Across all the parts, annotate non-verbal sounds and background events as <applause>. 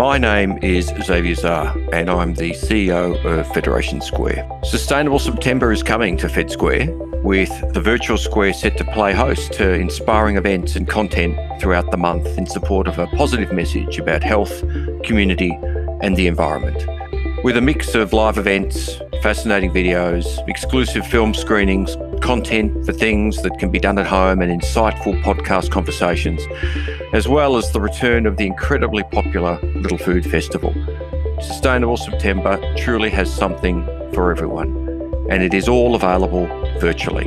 My name is Xavier Csar, and I'm the CEO of Federation Square. Sustainable September is coming to Fed Square, with the virtual square set to play host to inspiring events and content throughout the month in support of a positive message about health, community, and the environment. With a mix of live events, fascinating videos, exclusive film screenings, content for things that can be done at home, and insightful podcast conversations, as well as the return of the incredibly popular Little Food Festival. Sustainable September truly has something for everyone, and it is all available virtually.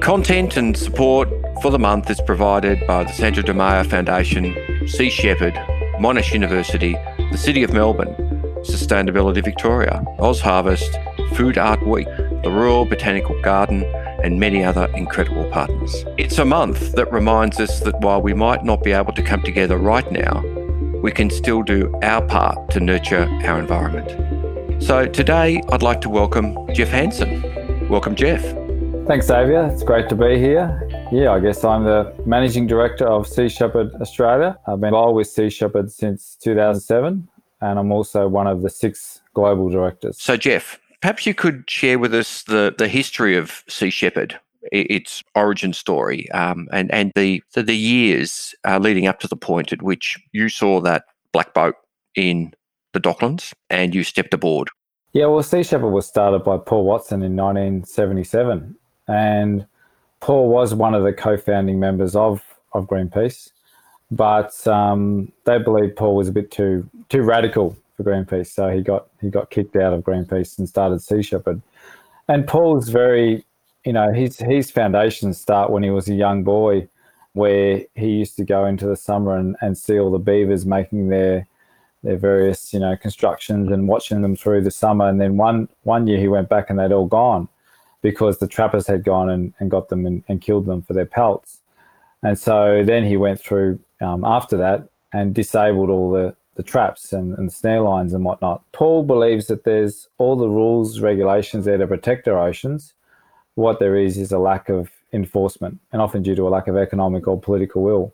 Content and support for the month is provided by the Sandra De Meyer Foundation, Sea Shepherd, Monash University, the City of Melbourne, Sustainability Victoria, Oz Harvest, Food Art Week, the Royal Botanical Garden, and many other incredible partners. It's a month that reminds us that while we might not be able to come together right now, we can still do our part to nurture our environment. So today, I'd like to welcome Jeff Hansen. Welcome, Jeff. Thanks, Xavier. It's great to be here. Yeah, I guess I'm the managing director of Sea Shepherd Australia. I've been involved with Sea Shepherd since 2007, and I'm also one of the six global directors. So, Jeff, Perhaps you could share with us the, the history of Sea Shepherd, its origin story, um, and and the the, the years uh, leading up to the point at which you saw that black boat in the Docklands and you stepped aboard. Yeah, well, Sea Shepherd was started by Paul Watson in 1977, and Paul was one of the co-founding members of of Greenpeace, but um, they believed Paul was a bit too too radical for Greenpeace. So he got he got kicked out of Greenpeace and started Sea Shepherd. And Paul's very, you know, his his foundations start when he was a young boy, where he used to go into the summer and, and see all the beavers making their their various, you know, constructions and watching them through the summer. And then one one year he went back and they'd all gone because the trappers had gone and, and got them and, and killed them for their pelts. And so then he went through um, after that and disabled all the the traps and, and snare lines and whatnot. Paul believes that there's all the rules, regulations there to protect our oceans. What there is is a lack of enforcement, and often due to a lack of economic or political will.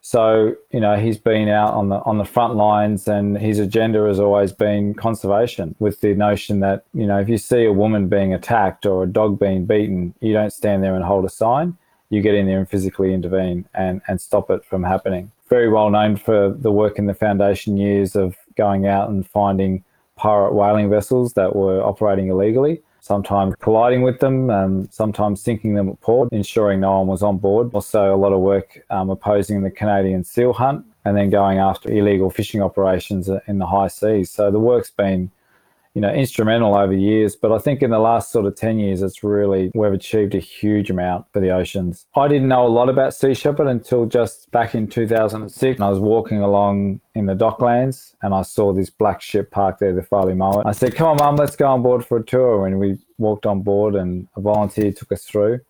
So, you know, he's been out on the on the front lines and his agenda has always been conservation with the notion that, you know, if you see a woman being attacked or a dog being beaten, you don't stand there and hold a sign. You get in there and physically intervene and, and stop it from happening very well known for the work in the foundation years of going out and finding pirate whaling vessels that were operating illegally, sometimes colliding with them, um, sometimes sinking them at port, ensuring no one was on board. Also, a lot of work um, opposing the Canadian seal hunt and then going after illegal fishing operations in the high seas. So the work's been you know, instrumental over years. But I think in the last sort of 10 years, it's really, we've achieved a huge amount for the oceans. I didn't know a lot about Sea Shepherd until just back in 2006. I was walking along in the docklands and I saw this black ship parked there, the Farley Mowat. I said, come on, mum, let's go on board for a tour. And we walked on board and a volunteer took us through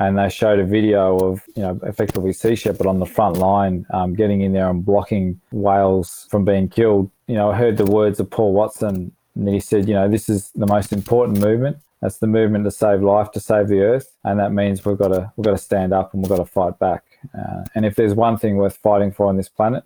and they showed a video of you know effectively sea shepherd on the front line um, getting in there and blocking whales from being killed you know i heard the words of paul watson and he said, you know, this is the most important movement. That's the movement to save life, to save the earth, and that means we've got to we've got to stand up and we've got to fight back. Uh, and if there's one thing worth fighting for on this planet,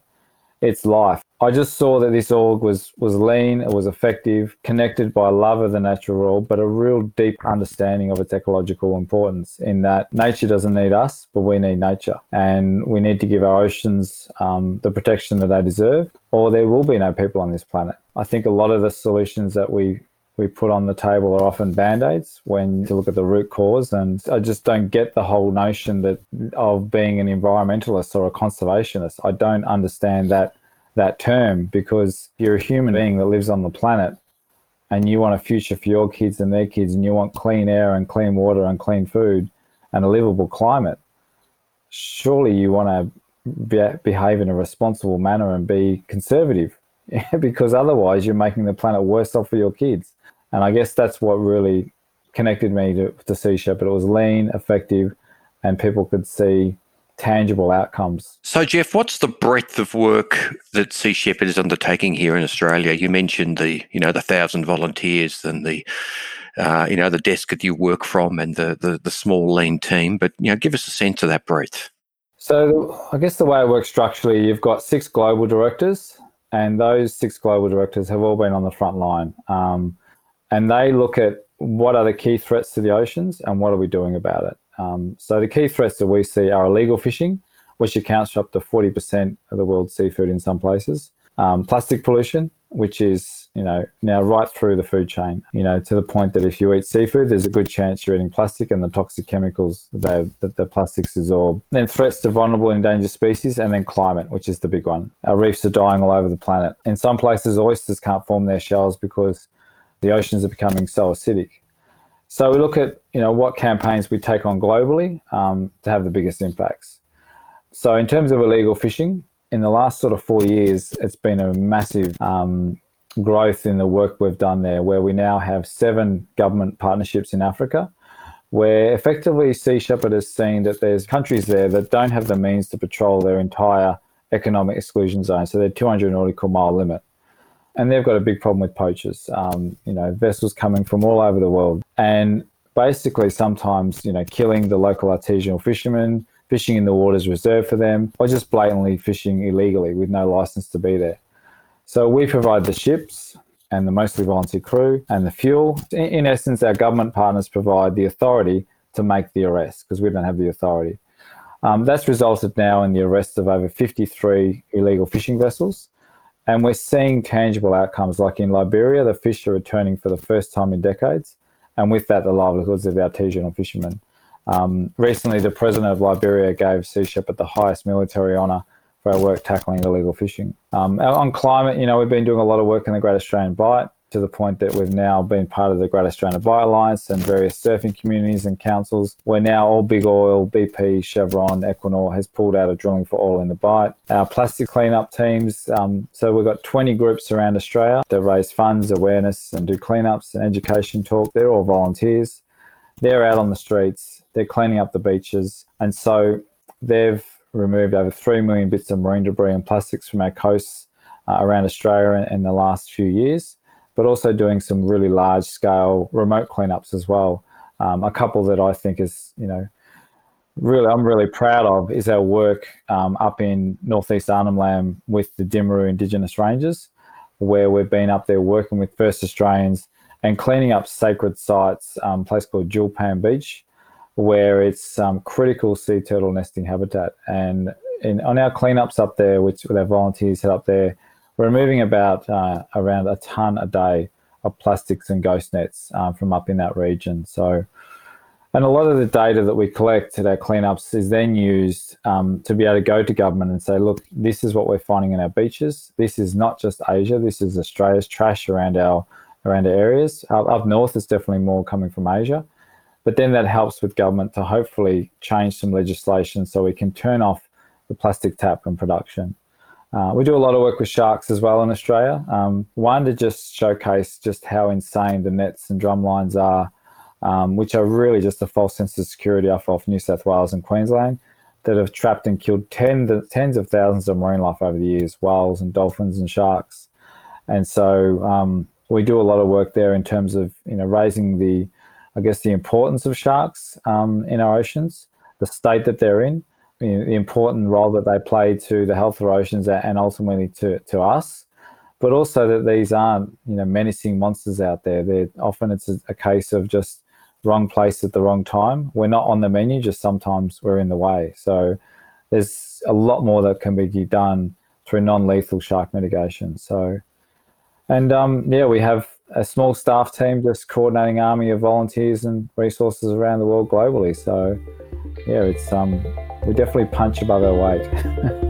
it's life. I just saw that this org was was lean, it was effective, connected by love of the natural world, but a real deep understanding of its ecological importance. In that nature doesn't need us, but we need nature, and we need to give our oceans um, the protection that they deserve, or there will be no people on this planet. I think a lot of the solutions that we we put on the table are often band-aids when you look at the root cause and i just don't get the whole notion that of being an environmentalist or a conservationist i don't understand that that term because you're a human being that lives on the planet and you want a future for your kids and their kids and you want clean air and clean water and clean food and a livable climate surely you want to be, behave in a responsible manner and be conservative <laughs> because otherwise you're making the planet worse off for your kids. And i guess that's what really connected me to, to sea shepherd it was lean effective and people could see tangible outcomes. So, Jeff, what's the breadth of work that Sea Shepherd is undertaking here in Australia? You mentioned the, you know, the thousand volunteers and the, uh, you know, the desk that you work from and the, the the small lean team, but you know, give us a sense of that breadth. So, I guess the way it works structurally, you've got six global directors, and those six global directors have all been on the front line. Um, and they look at what are the key threats to the oceans and what are we doing about it. Um, so the key threats that we see are illegal fishing, which accounts for up to 40% of the world's seafood in some places. Um, plastic pollution, which is you know now right through the food chain. You know to the point that if you eat seafood, there's a good chance you're eating plastic and the toxic chemicals that the plastics absorb. Then threats to vulnerable endangered species, and then climate, which is the big one. Our reefs are dying all over the planet. In some places, oysters can't form their shells because the oceans are becoming so acidic. So we look at you know what campaigns we take on globally um, to have the biggest impacts. So in terms of illegal fishing, in the last sort of four years, it's been a massive um, growth in the work we've done there, where we now have seven government partnerships in Africa, where effectively Sea Shepherd has seen that there's countries there that don't have the means to patrol their entire economic exclusion zone, so their 200 nautical mile limit. And they've got a big problem with poachers, um, you know, vessels coming from all over the world. And basically sometimes, you know, killing the local artisanal fishermen, fishing in the waters reserved for them, or just blatantly fishing illegally with no license to be there. So we provide the ships and the mostly volunteer crew and the fuel. In, in essence, our government partners provide the authority to make the arrest because we don't have the authority. Um, that's resulted now in the arrest of over 53 illegal fishing vessels. And we're seeing tangible outcomes, like in Liberia, the fish are returning for the first time in decades. And with that, the livelihoods of the artisanal fishermen. Um, recently, the president of Liberia gave Sea Shepherd the highest military honour for our work tackling illegal fishing. Um, on climate, you know, we've been doing a lot of work in the Great Australian Bight to the point that we've now been part of the Great Australian Bight Alliance and various surfing communities and councils. We're now all big oil, BP, Chevron, Equinor has pulled out of drilling for oil in the Bight. Our plastic cleanup teams, um, so we've got 20 groups around Australia that raise funds, awareness, and do cleanups and education talk. They're all volunteers. They're out on the streets they're cleaning up the beaches. And so they've removed over 3 million bits of marine debris and plastics from our coasts uh, around Australia in, in, the last few years, but also doing some really large scale remote cleanups as well. Um, a couple that I think is, you know, really I'm really proud of is our work um, up in northeast Arnhem Land with the Dhimurru Indigenous Rangers, where we've been up there working with First Australians and cleaning up sacred sites, um, a place called Djulpan Beach, where it's um, critical sea turtle nesting habitat. And in, on our cleanups up there, which with our volunteers head up there, we're removing about uh, around a ton a day of plastics and ghost nets um, from up in that region. So, and a lot of the data that we collect at our cleanups is then used um, to be able to go to government and say, look, this is what we're finding in our beaches. This is not just Asia. This is Australia's trash around our around our areas. Up, up north, it's definitely more coming from Asia. But then that helps with government to hopefully change some legislation so we can turn off the plastic tap from production. Uh, we do a lot of work with sharks as well in Australia. Um, one to just showcase just how insane the nets and drum lines are, um, which are really just a false sense of security off of New South Wales and Queensland that have trapped and killed ten, tens of thousands of marine life over the years, whales and dolphins and sharks. And so um, we do a lot of work there in terms of you know raising the I guess, the importance of sharks um, in our oceans, the state that they're in, the important role that they play to the health of oceans and ultimately to, to us, but also that these aren't, you know, menacing monsters out there. They're often it's a, a case of just wrong place at the wrong time. We're not on the menu, just sometimes we're in the way. So there's a lot more that can be done through non-lethal shark mitigation. So, and um, yeah, we have a small staff team just coordinating army of volunteers and resources around the world globally. So yeah, it's um we definitely punch above our weight. <laughs>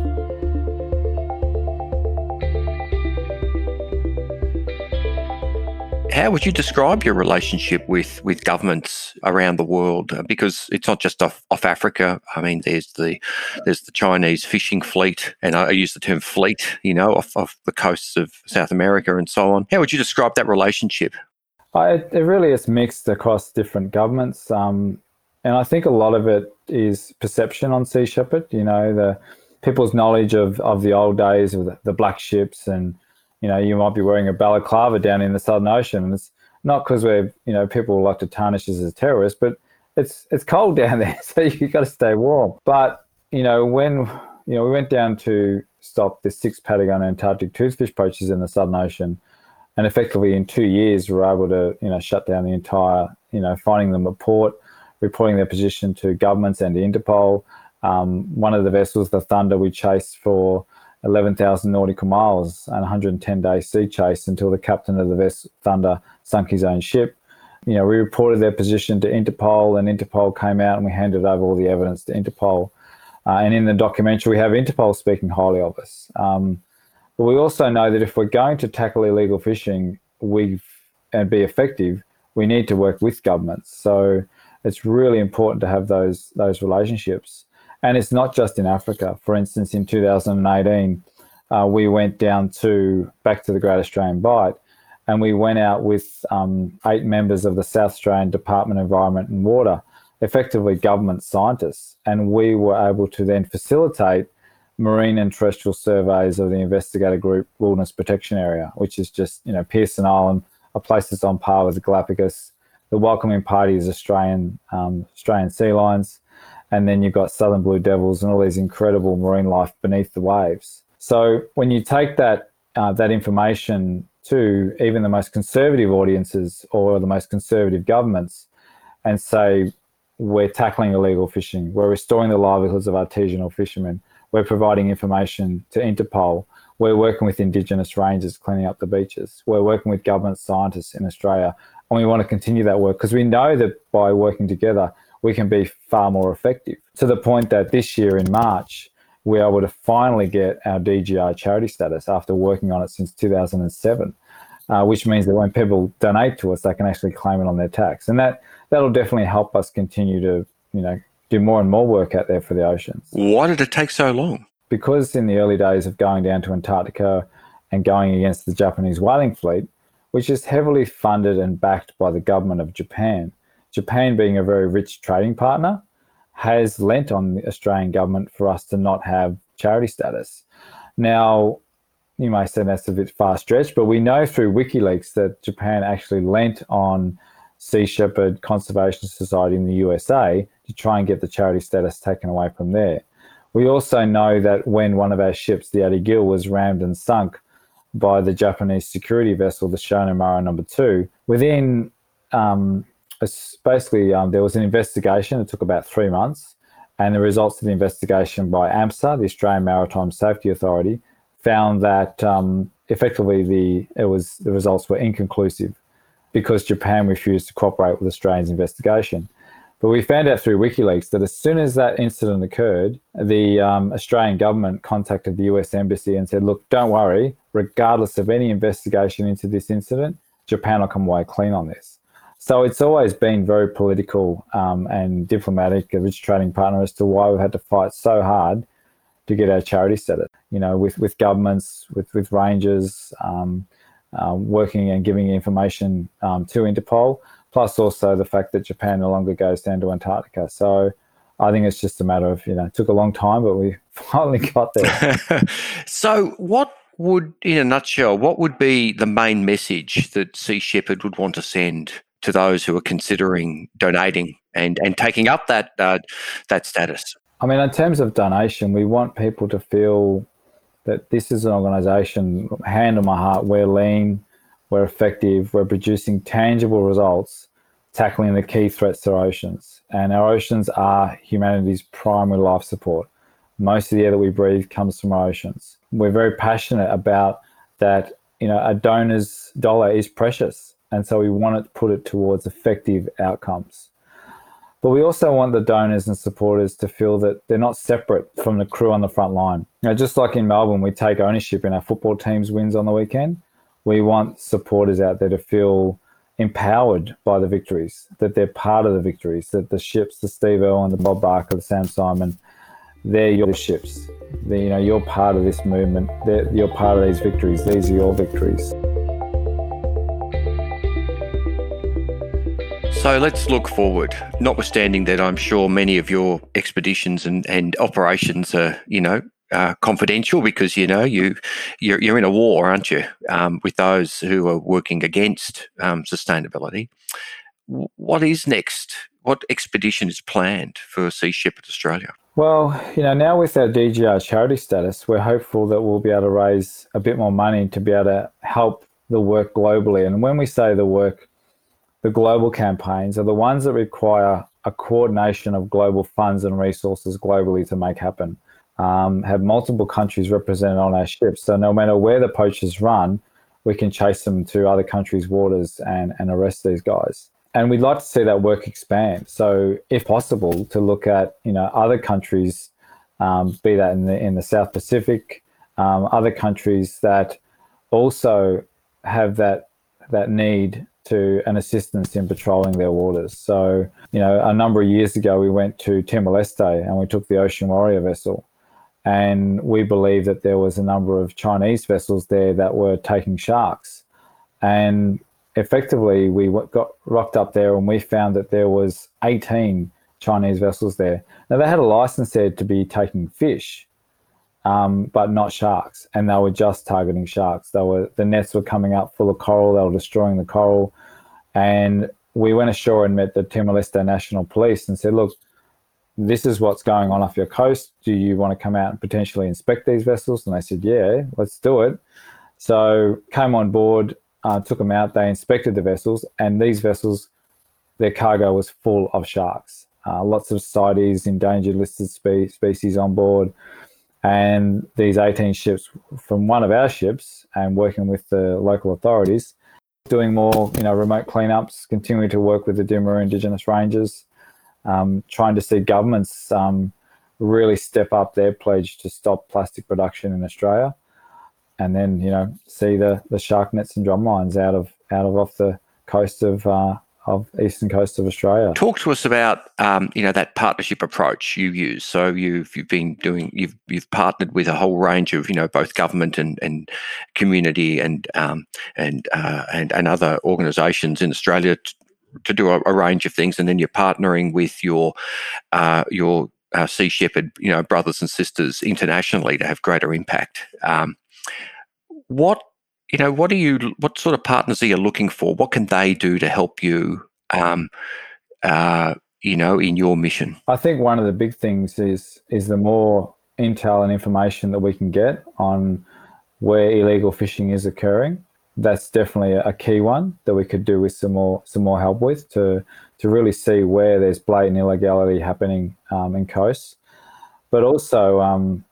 How would you describe your relationship with, with governments around the world? Uh, because it's not just off, off Africa. I mean, there's the there's the Chinese fishing fleet, and I use the term fleet, you know, off, off the coasts of South America and so on. How would you describe that relationship? It, it really is mixed across different governments. Um, and I think a lot of it is perception on Sea Shepherd. You know, the people's knowledge of, of the old days of the, the black ships and you know, you might be wearing a balaclava down in the Southern Ocean. And it's not because we're, you know, people like to tarnish us as terrorists, but it's it's cold <laughs> down there, so you got to stay warm. But you know, when you know, we went down to stop the six Patagonia Antarctic toothfish poachers in the Southern Ocean, and effectively in two years we were able to, you know, shut down the entire, you know, finding them a port, reporting their position to governments and to Interpol. Um, one of the vessels, the Thunder, we chased for 11,000 nautical miles and 110 day sea chase until the captain of the vessel Thunder sunk his own ship. You know, we reported their position to Interpol, and Interpol came out and we handed over all the evidence to Interpol. Uh, and in the documentary, we have Interpol speaking highly of us. Um, but we also know that if we're going to tackle illegal fishing, we and be effective, we need to work with governments. So it's really important to have those those relationships. And it's not just in Africa. For instance, in 2018, uh, we went down to back to the Great Australian Bight, and we went out with um, eight members of the South Australian Department of Environment and Water, effectively government scientists, and we were able to then facilitate marine and terrestrial surveys of the investigator group Wilderness Protection Area, which is just you know Pearson Island, a place that's on par with the Galapagos. The welcoming party is Australian um, Australian sea lions and then you've got southern blue devils and all these incredible marine life beneath the waves. So when you take that uh, that information to even the most conservative audiences or the most conservative governments, and say we're tackling illegal fishing, we're restoring the livelihoods of artisanal fishermen, we're providing information to Interpol, we're working with Indigenous rangers cleaning up the beaches, we're working with government scientists in Australia, and we want to continue that work because we know that by working together we can be far more effective to the point that this year in March, we are able to finally get our DGR charity status after working on it since 2007, uh, which means that when people donate to us, they can actually claim it on their tax. And that, that'll definitely help us continue to, you know, do more and more work out there for the oceans. Why did it take so long? Because in the early days of going down to Antarctica and going against the Japanese whaling fleet, which is heavily funded and backed by the government of Japan, Japan, being a very rich trading partner, has lent on the Australian government for us to not have charity status. Now, you may say that's a bit far stretched, but we know through WikiLeaks that Japan actually lent on Sea Shepherd Conservation Society in the USA to try and get the charity status taken away from there. We also know that when one of our ships, the Ady Gil, was rammed and sunk by the Japanese security vessel, the Shonan Maru number two, within um, basically um, there was an investigation. It took about three months, and the results of the investigation by AMSA, the Australian Maritime Safety Authority, found that um, effectively the it was the results were inconclusive because Japan refused to cooperate with Australia's investigation. But we found out through WikiLeaks that as soon as that incident occurred, the um, Australian government contacted the US Embassy and said, look, don't worry, regardless of any investigation into this incident, Japan will come away clean on this. So it's always been very political um, and diplomatic, a rich trading partner, as to why we've had to fight so hard to get our charity set up. You know, with, with governments, with with rangers, um, um, working and giving information um, to Interpol, plus also the fact that Japan no longer goes down to Antarctica. So I think it's just a matter of you know, it took a long time, but we <laughs> finally got there. <laughs> so what would, in a nutshell, what would be the main message that Sea Shepherd would want to send to those who are considering donating and, and taking up that uh, that status? I mean, in terms of donation, we want people to feel that this is an organisation. Hand on my heart, we're lean, we're effective, we're producing tangible results, tackling the key threats to our oceans. And our oceans are humanity's primary life support. Most of the air that we breathe comes from our oceans. We're very passionate about that. You know, a donor's dollar is precious and so we want to put it towards effective outcomes. But we also want the donors and supporters to feel that they're not separate from the crew on the front line. Know, just like in Melbourne, we take ownership in our football team's wins on the weekend. We want supporters out there to feel empowered by the victories, that they're part of the victories, that the ships, the Steve Irwin, the Bob Barker, the Sam Simon, they're your ships. They're, you know, you're part of this movement. They're, you're part of these victories. These are your victories. So let's look forward, notwithstanding that I'm sure many of your expeditions and, and operations are, you know, uh, confidential because you know you you're, you're in a war, aren't you, um, with those who are working against um, sustainability. What is next? What expedition is planned for Sea Shepherd Australia? Well, you know, now with our DGR charity status, we're hopeful that we'll be able to raise a bit more money to be able to help the work globally. And when we say the work, the global campaigns are the ones that require a coordination of global funds and resources globally to make happen. Um, have multiple countries represented on our ships. So no matter where the poachers run, we can chase them to other countries' waters and, and arrest these guys. And we'd like to see that work expand. So if possible, to look at you know other countries, um, be that in the in the South Pacific, um, other countries that also have that that need to an assistance in patrolling their waters. So, you know, a number of years ago, we went to Timor Leste and we took the Ocean Warrior vessel. And we believe that there was a number of Chinese vessels there that were taking sharks. And effectively, we got rocked up there and we found that there was 18 Chinese vessels there. Now, they had a license there to be taking fish, um, but not sharks. And they were just targeting sharks. They were the nets were coming up full of coral. They were destroying the coral. And we went ashore and met the Timor Leste National Police and said, "Look, this is what's going on off your coast. Do you want to come out and potentially inspect these vessels?" And they said, "Yeah, let's do it." So came on board, uh, took them out. They inspected the vessels, and these vessels, their cargo was full of sharks. Uh, lots of CITES, endangered listed spe- species on board and these 18 ships from one of our ships and working with the local authorities doing more you know remote cleanups continuing to work with the Dhimurru indigenous rangers um, trying to see governments um, really step up their pledge to stop plastic production in australia. And then you know see the the shark nets and drum lines out of out of off the coast of uh, of eastern coast of Australia. Talk to us about um, you know that partnership approach you use. So you've you've been doing you've you've partnered with a whole range of you know both government and and community and um, and uh, and and other organisations in Australia to, to do a, a, range of things, and then you're partnering with your uh, your uh, Sea Shepherd you know brothers and sisters internationally to have greater impact. Um, what you know, what are you? What sort of partners are you looking for? What can they do to help you? Um, uh, you know, in your mission. I think one of the big things is is the more intel and information that we can get on where illegal fishing is occurring. That's definitely a key one that we could do with some more some more help with to to really see where there's blatant illegality happening um, in coasts, but also um,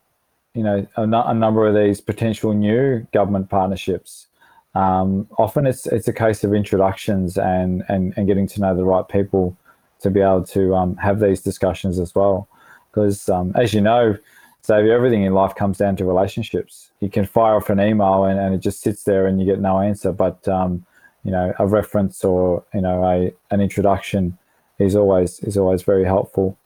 you know a, a, number of these potential new government partnerships. Um, often it's it's a case of introductions and, and and getting to know the right people to be able to um, have these discussions as well. Because um, as you know, Xavier, everything in life comes down to relationships. You can fire off an email and, and it just sits there and you get no answer. But um, you know, a reference or you know a an introduction is always is always very helpful.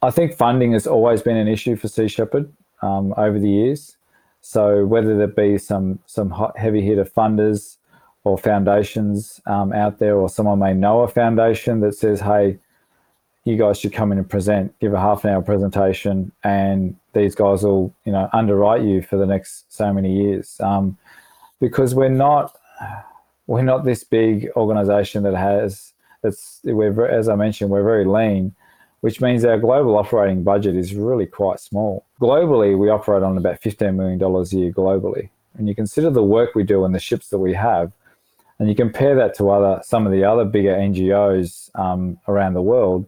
I think funding has always been an issue for Sea Shepherd um, over the years. So whether there be some some heavy hitter funders or foundations um, out there, or someone may know a foundation that says, "Hey, you guys should come in and present, give a half an hour presentation, and these guys will, you know, underwrite you for the next so many years." Um, because we're not we're not this big organization that has it's we're as I mentioned we're very lean which means our global operating budget is really quite small. Globally, we operate on about $15 million a year globally. And you consider the work we do and the ships that we have, and you compare that to other some of the other bigger NGOs um, around the world,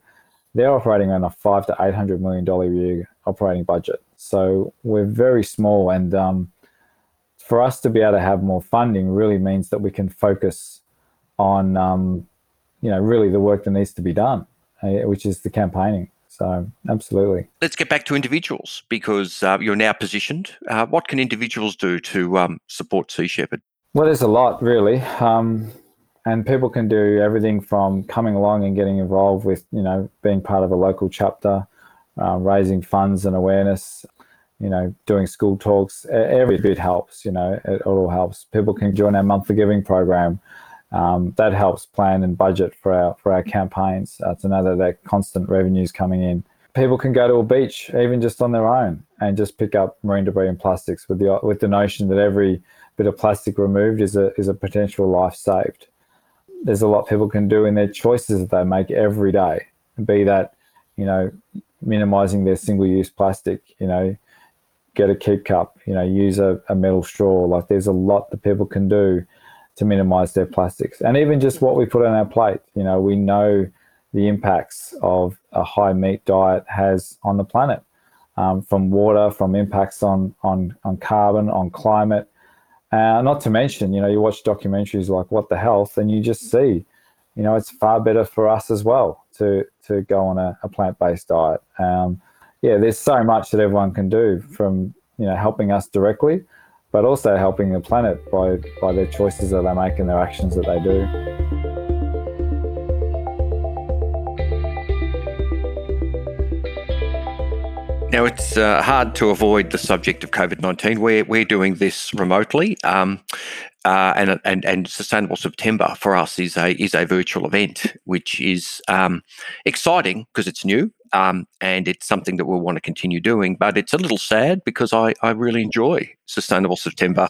they're operating on a five to eight hundred million dollar year operating budget. So we're very small, and um, for us to be able to have more funding really means that we can focus on, um, you know, really the work that needs to be done. Which is the campaigning. So, absolutely. Let's get back to individuals because uh, you're now positioned. Uh, what can individuals do to um, support Sea Shepherd? Well, there's a lot, really. Um, and people can do everything from coming along and getting involved with, you know, being part of a local chapter, uh, raising funds and awareness, you know, doing school talks. Every bit helps, you know, it all helps. People can join our monthly giving program um, that helps plan and budget for our for our campaigns uh, to know that that constant revenues coming in. People can go to a beach even just on their own and just pick up marine debris and plastics with the with the notion that every bit of plastic removed is a is a potential life saved. There's a lot people can do in their choices that they make every day, be that you know minimizing their single use plastic, you know, get a keep cup, you know, use a, a metal straw. Like there's a lot that people can do to minimize their plastics. And even just what we put on our plate, you know, we know the impacts of a high meat diet has on the planet. Um, from water, from impacts on on on carbon, on climate. Uh, not to mention, you know, you watch documentaries like What the Health, and you just see, you know, it's far better for us as well to to go on a, a plant based diet. Um, yeah, there's so much that everyone can do from you know helping us directly, but also helping the planet by by their choices that they make and their actions that they do. Now, it's uh, hard to avoid the subject of COVID 19. We're, we're doing this remotely. Um, uh, and, and and Sustainable September for us is a is a virtual event, which is um, exciting because it's new um, and it's something that we'll want to continue doing. But it's a little sad because I, I really enjoy Sustainable September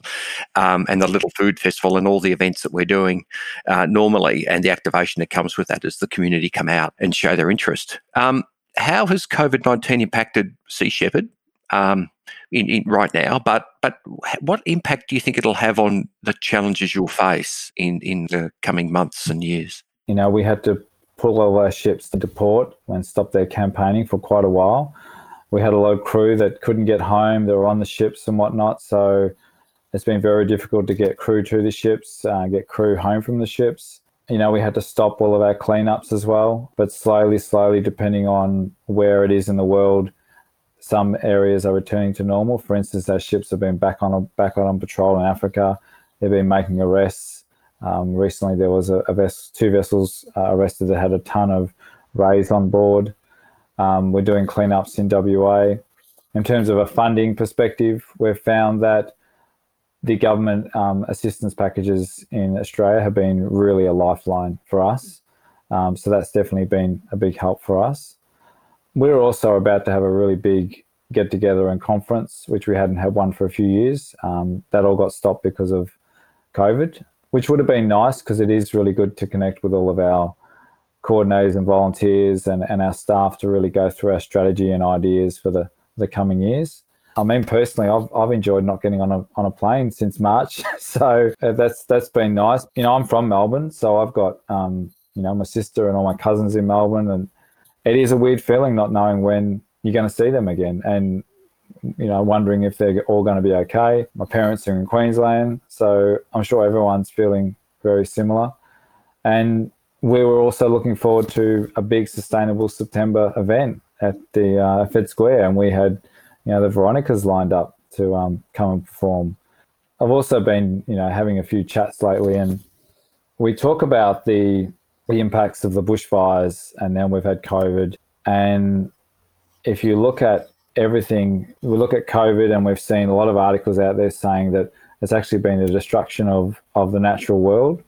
um, and the Little Food Festival and all the events that we're doing uh, normally and the activation that comes with that as the community come out and show their interest. Um, how has COVID 19 impacted Sea Shepherd? Um, in, in, right now, but but what impact do you think it'll have on the challenges you'll face in in the coming months and years? You know, we had to pull all our ships to port and stop their campaigning for quite a while. We had a lot of crew that couldn't get home. They were on the ships and whatnot. So it's been very difficult to get crew to the ships, uh, get crew home from the ships. You know, we had to stop all of our cleanups as well. But slowly, slowly, depending on where it is in the world, some areas are returning to normal. For instance, our ships have been back on back on patrol in Africa. They've been making arrests um, recently, there was a, a two vessels uh, arrested that had a ton of rays on board. Um, we're doing cleanups in WA. In terms of a funding perspective, we've found that the government um, assistance packages in Australia have been really a lifeline for us. Um, so that's definitely been a big help for us. We're also about to have a really big get together and conference, which we hadn't had one for a few years. Um, that all got stopped because of COVID which would have been nice because it is really good to connect with all of our coordinators and volunteers and, and our staff to really go through our strategy and ideas for the, the coming years. I mean, personally, I've, I've enjoyed not getting on a, on a plane since March. <laughs> so uh, that's that's been nice. You know, I'm from Melbourne, so I've got, um, you know, my sister and all my cousins in Melbourne. And it is a weird feeling not knowing when you're going to see them again. And you know, wondering if they're all going to be okay. My parents are in Queensland, so I'm sure everyone's feeling very similar. And we were also looking forward to a big sustainable September event at the uh, Fed Square, and we had, you know, the Veronicas lined up to um, come and perform. I've also been, you know, having a few chats lately, and we talk about the the impacts of the bushfires, and then we've had COVID. And if you look at everything. We look at COVID, and we've seen a lot of articles out there saying that it's actually been the destruction of of the natural world.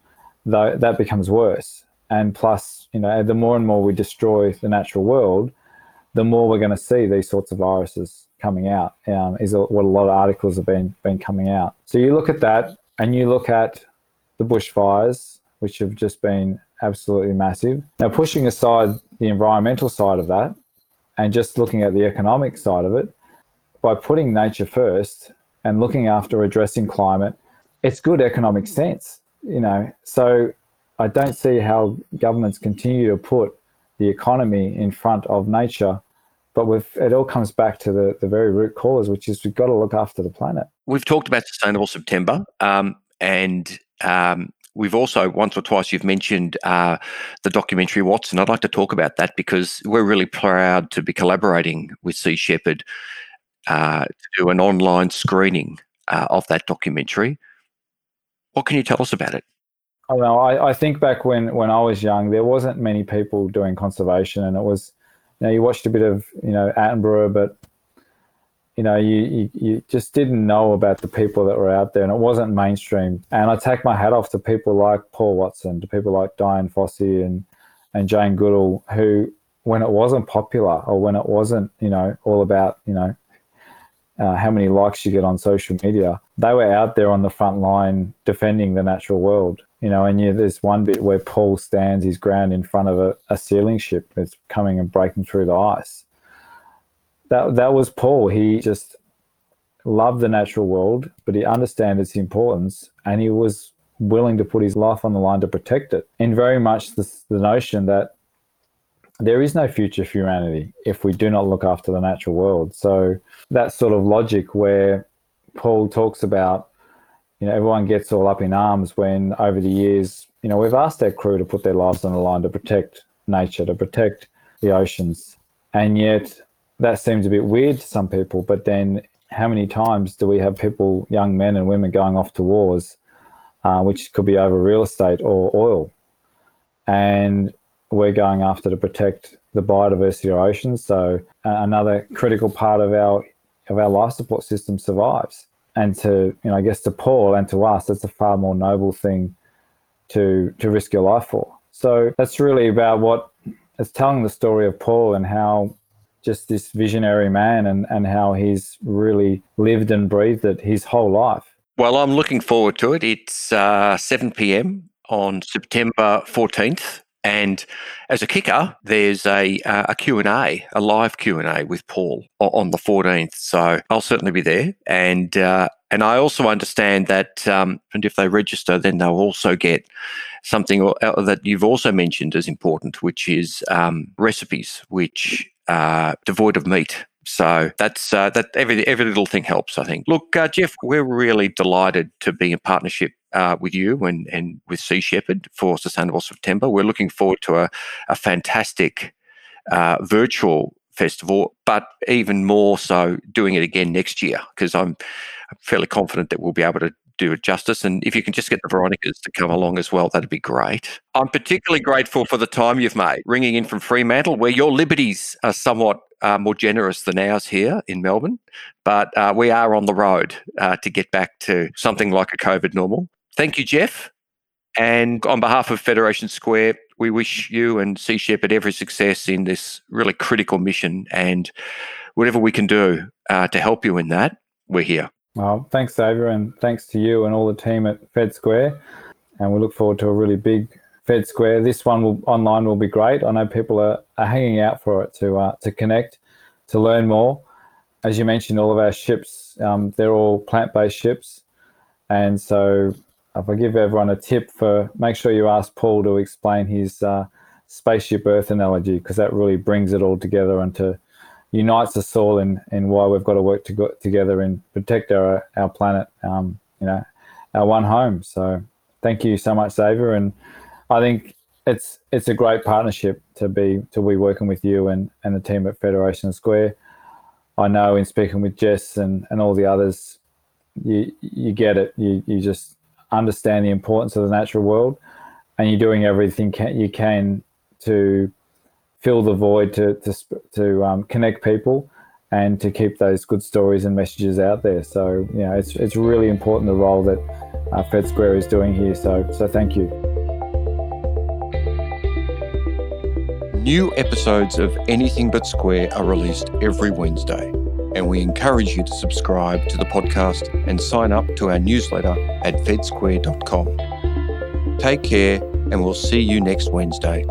Though that becomes worse, and plus, you know, the more and more we destroy the natural world, the more we're going to see these sorts of viruses coming out. Um, is what a lot of articles have been been coming out. So you look at that, and you look at the bushfires, which have just been absolutely massive. Now, pushing aside the environmental side of that, and just looking at the economic side of it, by putting nature first and looking after addressing climate, it's good economic sense, you know. So I don't see how governments continue to put the economy in front of nature. But it all comes back to the, the very root cause, which is we've got to look after the planet. We've talked about Sustainable September, um, and um, We've also once or twice you've mentioned uh, the documentary Watson. I'd like to talk about that because we're really proud to be collaborating with Sea Shepherd uh, to do an online screening uh, of that documentary. What can you tell us about it? I know. I, I think back when, when I was young, there wasn't many people doing conservation, and it was, you know, you watched a bit of, you know, Attenborough, but you know, you, you, you, just didn't know about the people that were out there and it wasn't mainstream. And I take my hat off to people like Paul Watson, to people like Dian Fossey and, and Jane Goodall, who, when it wasn't popular or when it wasn't, you know, all about, you know, uh, how many likes you get on social media, they were out there on the front line defending the natural world. You know, and yeah, there's one bit where Paul stands his ground in front of a, a sealing ship that's coming and breaking through the ice that that was Paul. He just loved the natural world, but he understood its importance, and he was willing to put his life on the line to protect it. And very much the, the notion that there is no future for humanity if we do not look after the natural world. So that sort of logic where Paul talks about, you know, everyone gets all up in arms when over the years, you know, we've asked our crew to put their lives on the line to protect nature, to protect the oceans. And yet that seems a bit weird to some people. But then how many times do we have people, young men and women, going off to wars, uh, which could be over real estate or oil? And we're going after to protect the biodiversity of oceans. So uh, another critical part of our of our life support system survives. And to you know, I guess to Paul and to us, it's a far more noble thing to to risk your life for. So that's really about what it's telling the story of Paul and how just this visionary man and, and how he's really lived and breathed it his whole life. Well, I'm looking forward to it. It's uh, 7 p.m. on September 14th. And as a kicker, there's a uh, a Q&A, a live Q&A with Paul on the 14th. So I'll certainly be there. And uh, and I also understand that um, and if they register, then they'll also get something that you've also mentioned as important, which is um, recipes, which are devoid of meat so that's uh, that every every little thing helps. I think. Look, uh, Jeff, we're really delighted to be in partnership uh, with you and and with Sea Shepherd for Sustainable September. We're looking forward to a a fantastic uh, virtual festival, but even more so doing it again next year because I'm fairly confident that we'll be able to do it justice. And if you can just get the Veronicas to come along as well, that'd be great. I'm particularly grateful for the time you've made ringing in from Fremantle, where your liberties are somewhat uh, more generous than ours here in Melbourne. But uh, we are on the road uh, to get back to something like a COVID normal. Thank you, Jeff. And on behalf of Federation Square, we wish you and Sea Shepherd every success in this really critical mission. And whatever we can do uh, to help you in that, we're here. Well, thanks, Xavier, and thanks to you and all the team at Fed Square. And we look forward to a really big Fed Square. This one will, online will be great. I know people are, are hanging out for it to uh, to connect, to learn more. As you mentioned, all of our ships, um, they're all plant-based ships. And so if I give everyone a tip for make sure you ask Paul to explain his uh, spaceship Earth analogy because that really brings it all together and to unites us all in, in why we've got to work to go, together and protect our our planet, um, you know, our one home. So thank you so much, Xavier, and I think it's it's a great partnership to be to be working with you and, and the team at Federation Square. I know in speaking with Jess and, and all the others, you you get it. You you just understand the importance of the natural world, and you're doing everything can, you can to fill the void to to to um, connect people and to keep those good stories and messages out there. So you know, it's it's really important the role that uh, Fed Square is doing here. So so thank you. New episodes of Anything But Square are released every Wednesday, and we encourage you to subscribe to the podcast and sign up to our newsletter at fedsquare.com. Take care, and we'll see you next Wednesday.